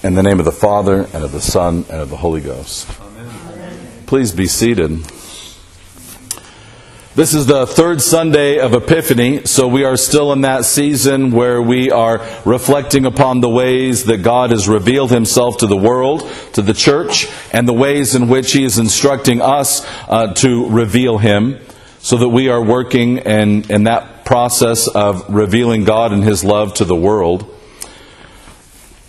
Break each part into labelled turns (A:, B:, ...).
A: In the name of the Father, and of the Son, and of the Holy Ghost. Amen. Please be seated. This is the third Sunday of Epiphany, so we are still in that season where we are reflecting upon the ways that God has revealed himself to the world, to the church, and the ways in which he is instructing us uh, to reveal him, so that we are working in, in that process of revealing God and his love to the world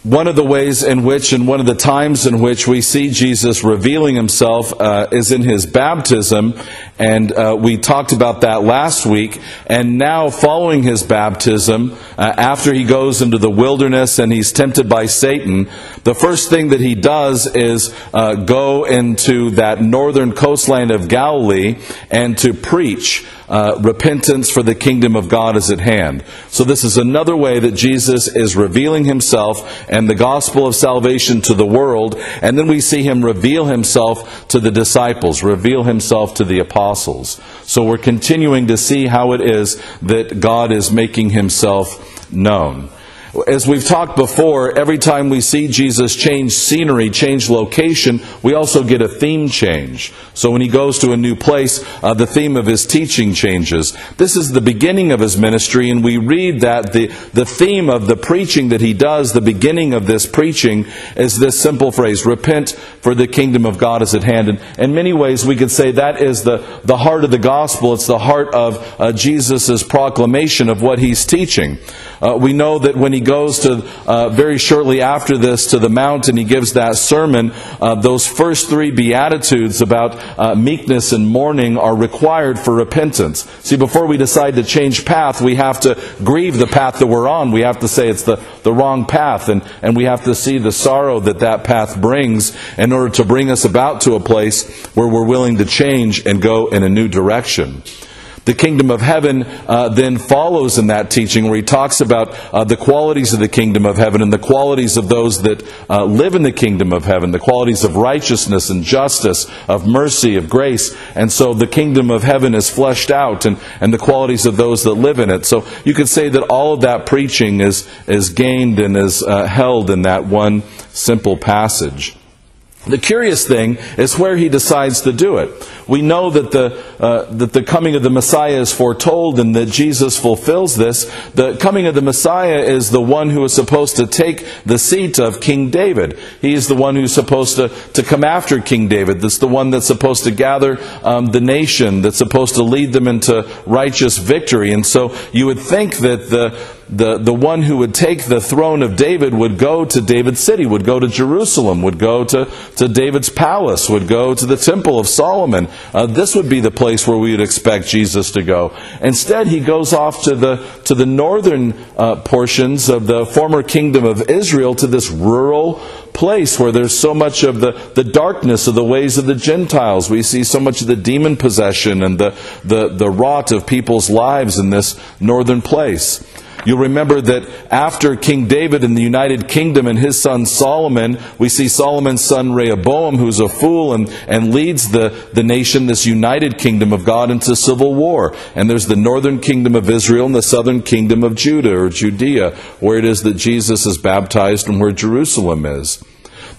A: one of the ways in which and one of the times in which we see Jesus revealing himself uh, is in his baptism. And uh, we talked about that last week. And now, following his baptism, uh, after he goes into the wilderness and he's tempted by Satan, the first thing that he does is uh, go into that northern coastline of Galilee and to preach uh, repentance for the kingdom of God is at hand. So, this is another way that Jesus is revealing himself and the gospel of salvation to the world. And then we see him reveal himself to the disciples, reveal himself to the apostles. So, we're continuing to see how it is that God is making himself known. As we've talked before, every time we see Jesus change scenery, change location, we also get a theme change. So when he goes to a new place, uh, the theme of his teaching changes. This is the beginning of his ministry, and we read that the, the theme of the preaching that he does, the beginning of this preaching, is this simple phrase Repent, for the kingdom of God is at hand. And in many ways, we could say that is the, the heart of the gospel. It's the heart of uh, Jesus' proclamation of what he's teaching. Uh, we know that when he goes to uh, very shortly after this to the mountain, he gives that sermon. Uh, those first three beatitudes about uh, meekness and mourning are required for repentance. See, before we decide to change path, we have to grieve the path that we're on. We have to say it's the, the wrong path, and, and we have to see the sorrow that that path brings in order to bring us about to a place where we're willing to change and go in a new direction. The kingdom of heaven uh, then follows in that teaching where he talks about uh, the qualities of the kingdom of heaven and the qualities of those that uh, live in the kingdom of heaven, the qualities of righteousness and justice, of mercy, of grace. And so the kingdom of heaven is fleshed out and, and the qualities of those that live in it. So you could say that all of that preaching is, is gained and is uh, held in that one simple passage. The curious thing is where he decides to do it. We know that the, uh, that the coming of the Messiah is foretold and that Jesus fulfills this. The coming of the Messiah is the one who is supposed to take the seat of King David. He is the one who's supposed to, to come after King David. That's the one that's supposed to gather um, the nation, that's supposed to lead them into righteous victory. And so you would think that the the, the one who would take the throne of David would go to David's city, would go to Jerusalem, would go to, to David's palace, would go to the temple of Solomon. Uh, this would be the place where we would expect Jesus to go. Instead, he goes off to the, to the northern uh, portions of the former kingdom of Israel, to this rural place where there's so much of the, the darkness of the ways of the Gentiles. We see so much of the demon possession and the, the, the rot of people's lives in this northern place. You'll remember that after King David in the United Kingdom and his son Solomon, we see Solomon's son Rehoboam, who's a fool and, and leads the, the nation, this united kingdom of God, into civil war. And there's the northern kingdom of Israel and the southern kingdom of Judah or Judea, where it is that Jesus is baptized and where Jerusalem is.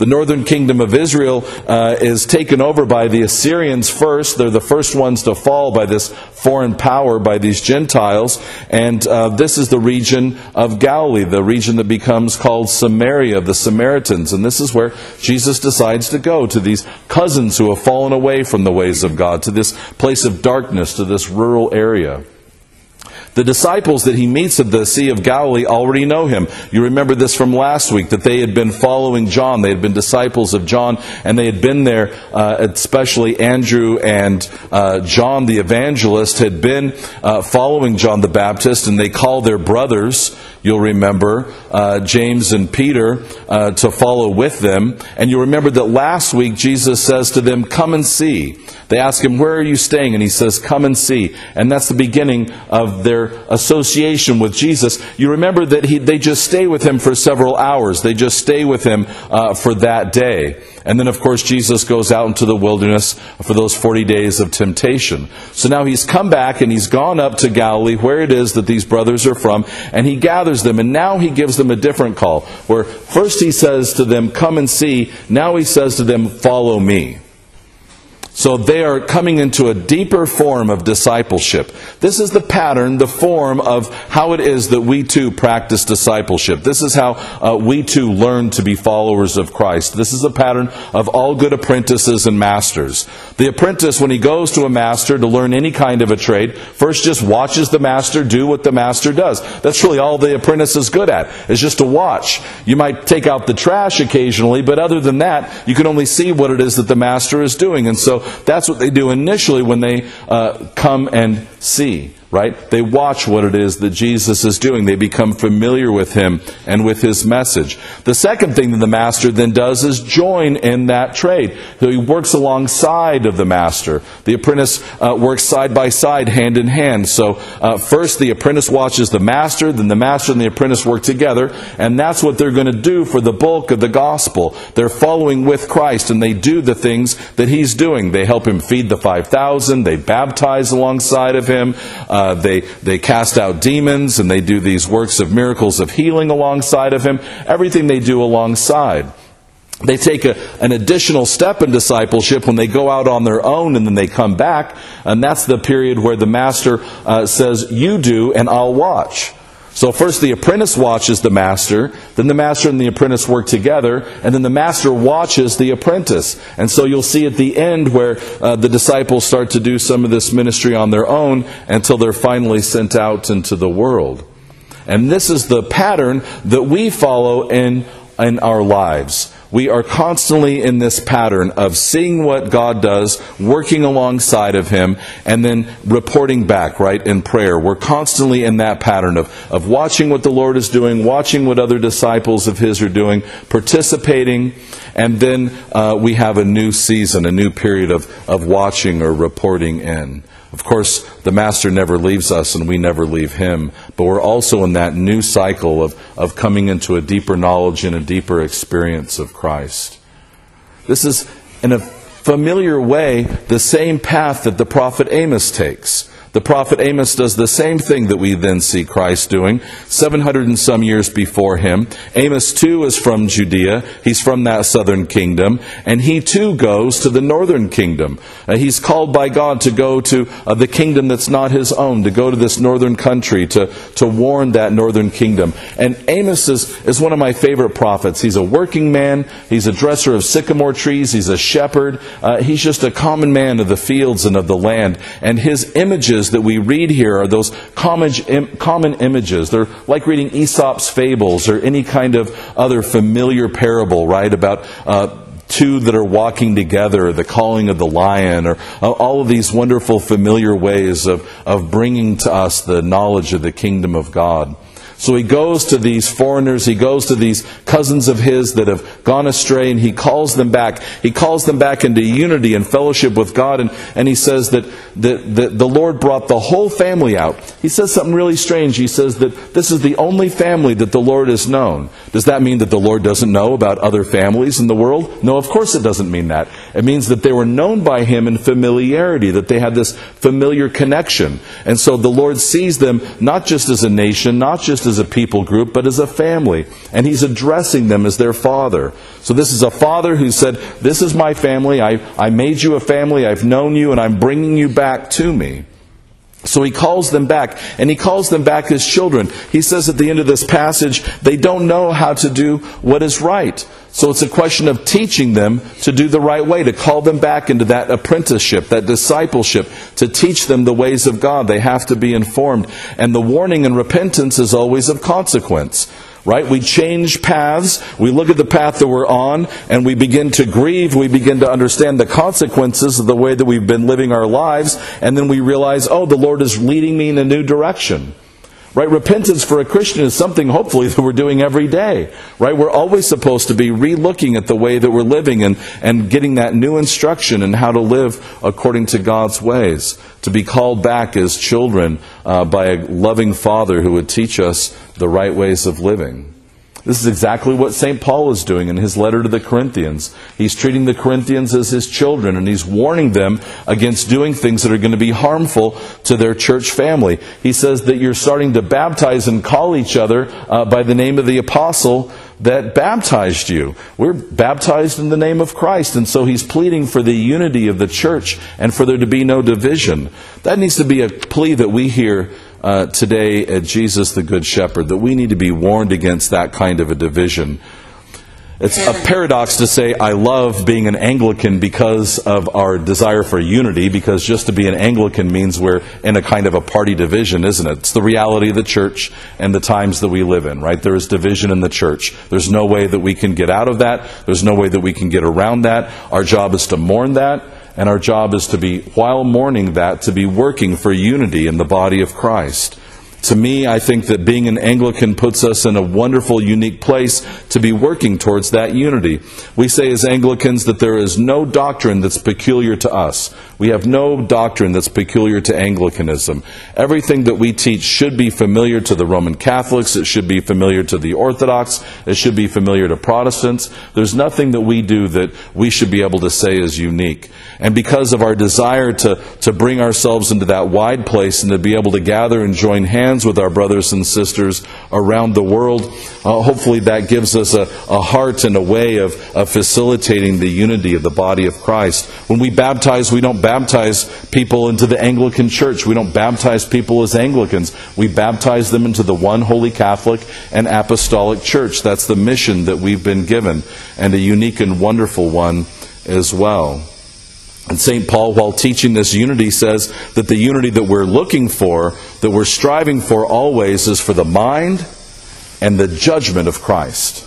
A: The northern kingdom of Israel uh, is taken over by the Assyrians first. They're the first ones to fall by this foreign power, by these Gentiles. And uh, this is the region of Galilee, the region that becomes called Samaria, the Samaritans. And this is where Jesus decides to go, to these cousins who have fallen away from the ways of God, to this place of darkness, to this rural area. The disciples that he meets at the Sea of Galilee already know him. You remember this from last week that they had been following John. They had been disciples of John, and they had been there, uh, especially Andrew and uh, John the evangelist had been uh, following John the Baptist, and they called their brothers, you'll remember, uh, James and Peter, uh, to follow with them. And you remember that last week Jesus says to them, Come and see. They ask him, Where are you staying? And he says, Come and see. And that's the beginning of their association with Jesus. You remember that he, they just stay with him for several hours, they just stay with him uh, for that day. And then, of course, Jesus goes out into the wilderness for those 40 days of temptation. So now he's come back and he's gone up to Galilee, where it is that these brothers are from, and he gathers them. And now he gives them a different call, where first he says to them, Come and see. Now he says to them, Follow me. So they are coming into a deeper form of discipleship. This is the pattern, the form of how it is that we too practice discipleship. This is how uh, we too learn to be followers of Christ. This is the pattern of all good apprentices and masters. The apprentice, when he goes to a master to learn any kind of a trade, first just watches the master do what the master does. That's really all the apprentice is good at, is just to watch. You might take out the trash occasionally, but other than that, you can only see what it is that the master is doing. And so that's what they do initially when they uh, come and see right? They watch what it is that Jesus is doing. They become familiar with him and with his message. The second thing that the master then does is join in that trade. So he works alongside of the master. The apprentice uh, works side by side, hand in hand. So uh, first the apprentice watches the master, then the master and the apprentice work together, and that's what they're going to do for the bulk of the gospel. They're following with Christ and they do the things that he's doing. They help him feed the 5,000, they baptize alongside of him. Uh, uh, they, they cast out demons and they do these works of miracles of healing alongside of him. Everything they do alongside. They take a, an additional step in discipleship when they go out on their own and then they come back. And that's the period where the master uh, says, You do and I'll watch. So first the apprentice watches the master, then the master and the apprentice work together, and then the master watches the apprentice. And so you'll see at the end where uh, the disciples start to do some of this ministry on their own until they're finally sent out into the world. And this is the pattern that we follow in, in our lives we are constantly in this pattern of seeing what God does, working alongside of Him, and then reporting back, right, in prayer. We're constantly in that pattern of, of watching what the Lord is doing, watching what other disciples of His are doing, participating, and then uh, we have a new season, a new period of, of watching or reporting in. Of course, the Master never leaves us and we never leave Him, but we're also in that new cycle of, of coming into a deeper knowledge and a deeper experience of Christ. This is, in a familiar way, the same path that the prophet Amos takes. The prophet Amos does the same thing that we then see Christ doing, 700 and some years before him. Amos too is from Judea. He's from that southern kingdom. And he too goes to the northern kingdom. Uh, he's called by God to go to uh, the kingdom that's not his own, to go to this northern country, to, to warn that northern kingdom. And Amos is, is one of my favorite prophets. He's a working man. He's a dresser of sycamore trees. He's a shepherd. Uh, he's just a common man of the fields and of the land. And his images images that we read here are those common, images. They're like reading Aesop's fables or any kind of other familiar parable, right? About uh, two that are walking together, the calling of the lion, or uh, all of these wonderful familiar ways of, of bringing to us the knowledge of the kingdom of God. So he goes to these foreigners, he goes to these cousins of his that have gone astray, and he calls them back. He calls them back into unity and fellowship with God, and, and he says that, the Lord brought the whole family out. He says something really strange. He says that this is the only family that the Lord has known. Does that mean that the Lord doesn't know about other families in the world? No, of course it doesn't mean that. It means that they were known by him in familiarity, that they had this familiar connection. And so the Lord sees them not just as a nation, not just a people group, but as a family. And he's addressing them as their father. So this is a father who said, This is my family. I, I made you a family. I've known you, and I'm bringing you back to me. So he calls them back, and he calls them back as children. He says at the end of this passage, they don't know how to do what is right. So it's a question of teaching them to do the right way, to call them back into that apprenticeship, that discipleship, to teach them the ways of God. They have to be informed. And the warning and repentance is always of consequence right? We change paths, we look at the path that we're on, and we begin to grieve, we begin to understand the consequences of the way that we've been living our lives, and then we realize, oh, the Lord is leading me in a new direction. Right? Repentance for a Christian is something hopefully that we're doing every day. Right? We're always supposed to be re-looking at the way that we're living and, and getting that new instruction in how to live according to God's ways. To be called back as children uh, by a loving Father who would teach us the right ways of living. This is exactly what St. Paul is doing in his letter to the Corinthians. He's treating the Corinthians as his children and he's warning them against doing things that are going to be harmful to their church family. He says that you're starting to baptize and call each other uh, by the name of the apostle that baptized you. We're baptized in the name of Christ, and so he's pleading for the unity of the church and for there to be no division. That needs to be a plea that we hear uh, today at Jesus the Good Shepherd, that we need to be warned against that kind of a division. It's a paradox to say I love being an Anglican because of our desire for unity, because just to be an Anglican means we're in a kind of a party division, isn't it? It's the reality of the church and the times that we live in, right? There is division in the church. There's no way that we can get out of that. There's no way that we can get around that. Our job is to mourn that, and our job is to be, while mourning that, to be working for unity in the body of Christ. To me, I think that being an Anglican puts us in a wonderful, unique place to be working towards that unity. We say as Anglicans that there is no doctrine that's peculiar to us. We have no doctrine that's peculiar to Anglicanism. Everything that we teach should be familiar to the Roman Catholics, it should be familiar to the Orthodox, it should be familiar to Protestants. There's nothing that we do that we should be able to say is unique. And because of our desire to, to bring ourselves into that wide place and to be able to gather and join hands with our brothers and sisters around the world, uh, hopefully that gives us a, a heart and a way of, of facilitating the unity of the body of Christ. When we baptize, we don't baptize people into the Anglican Church. We don't baptize people as Anglicans. We baptize them into the one holy Catholic and Apostolic Church. That's the mission that we've been given, and a unique and wonderful one as well. And St. Paul, while teaching this unity, says that the unity that we're looking for, that we're striving for always, is for the mind and the judgment of Christ.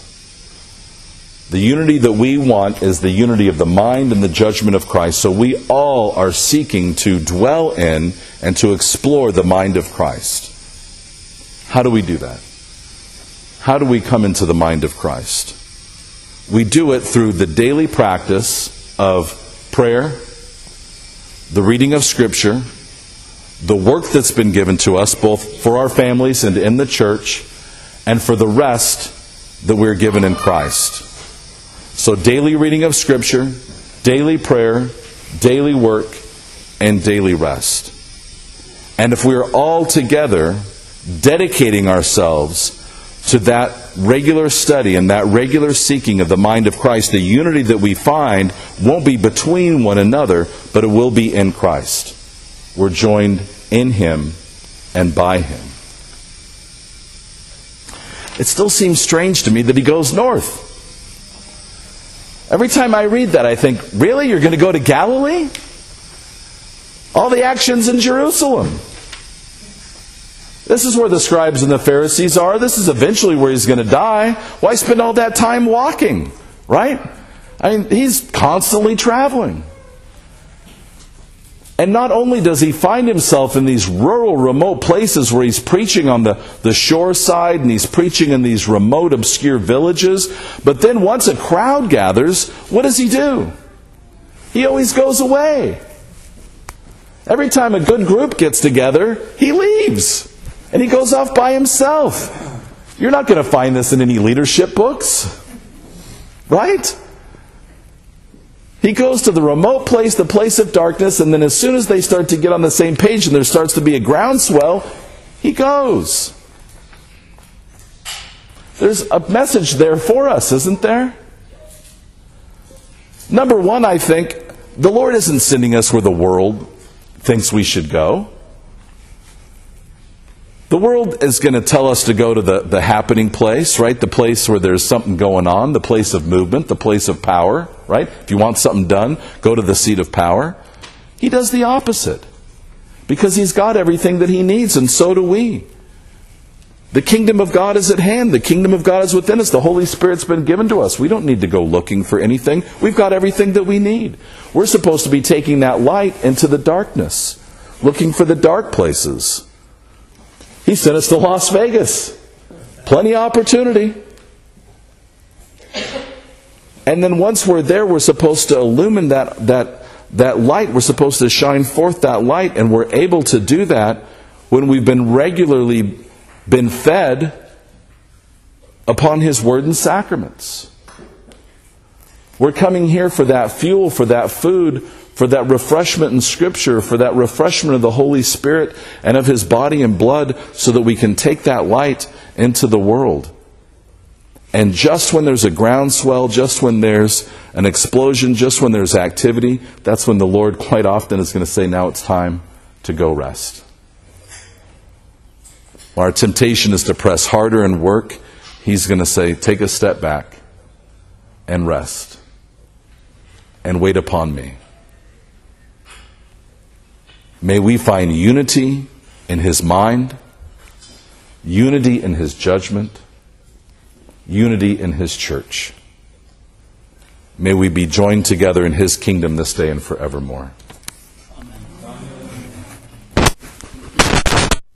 A: The unity that we want is the unity of the mind and the judgment of Christ. So we all are seeking to dwell in and to explore the mind of Christ. How do we do that? How do we come into the mind of Christ? We do it through the daily practice of prayer, the reading of Scripture, the work that's been given to us, both for our families and in the church, and for the rest that we're given in Christ. So, daily reading of Scripture, daily prayer, daily work, and daily rest. And if we're all together dedicating ourselves to that regular study and that regular seeking of the mind of Christ, the unity that we find won't be between one another, but it will be in Christ. We're joined in Him and by Him. It still seems strange to me that He goes north. Every time I read that, I think, really? You're going to go to Galilee? All the actions in Jerusalem. This is where the scribes and the Pharisees are. This is eventually where he's going to die. Why spend all that time walking? Right? I mean, he's constantly traveling. And not only does he find himself in these rural, remote places where he's preaching on the, the shore side and he's preaching in these remote, obscure villages, but then once a crowd gathers, what does he do? He always goes away. Every time a good group gets together, he leaves and he goes off by himself. You're not going to find this in any leadership books, right? He goes to the remote place, the place of darkness, and then as soon as they start to get on the same page and there starts to be a groundswell, he goes. There's a message there for us, isn't there? Number one, I think the Lord isn't sending us where the world thinks we should go. The world is going to tell us to go to the, the happening place, right? The place where there's something going on, the place of movement, the place of power, right? If you want something done, go to the seat of power. He does the opposite because he's got everything that he needs, and so do we. The kingdom of God is at hand. The kingdom of God is within us. The Holy Spirit's been given to us. We don't need to go looking for anything. We've got everything that we need. We're supposed to be taking that light into the darkness, looking for the dark places. He sent us to Las Vegas. Plenty of opportunity. And then once we're there, we're supposed to illumine that, that, that light. We're supposed to shine forth that light, and we're able to do that when we've been regularly been fed upon His Word and sacraments. We're coming here for that fuel, for that food, for that refreshment in Scripture, for that refreshment of the Holy Spirit and of His body and blood, so that we can take that light into the world. And just when there's a groundswell, just when there's an explosion, just when there's activity, that's when the Lord quite often is going to say, Now it's time to go rest. Our temptation is to press harder and work. He's going to say, Take a step back and rest and wait upon me. May we find unity in his mind, unity in his judgment, unity in his church. May we be joined together in his kingdom this day and forevermore.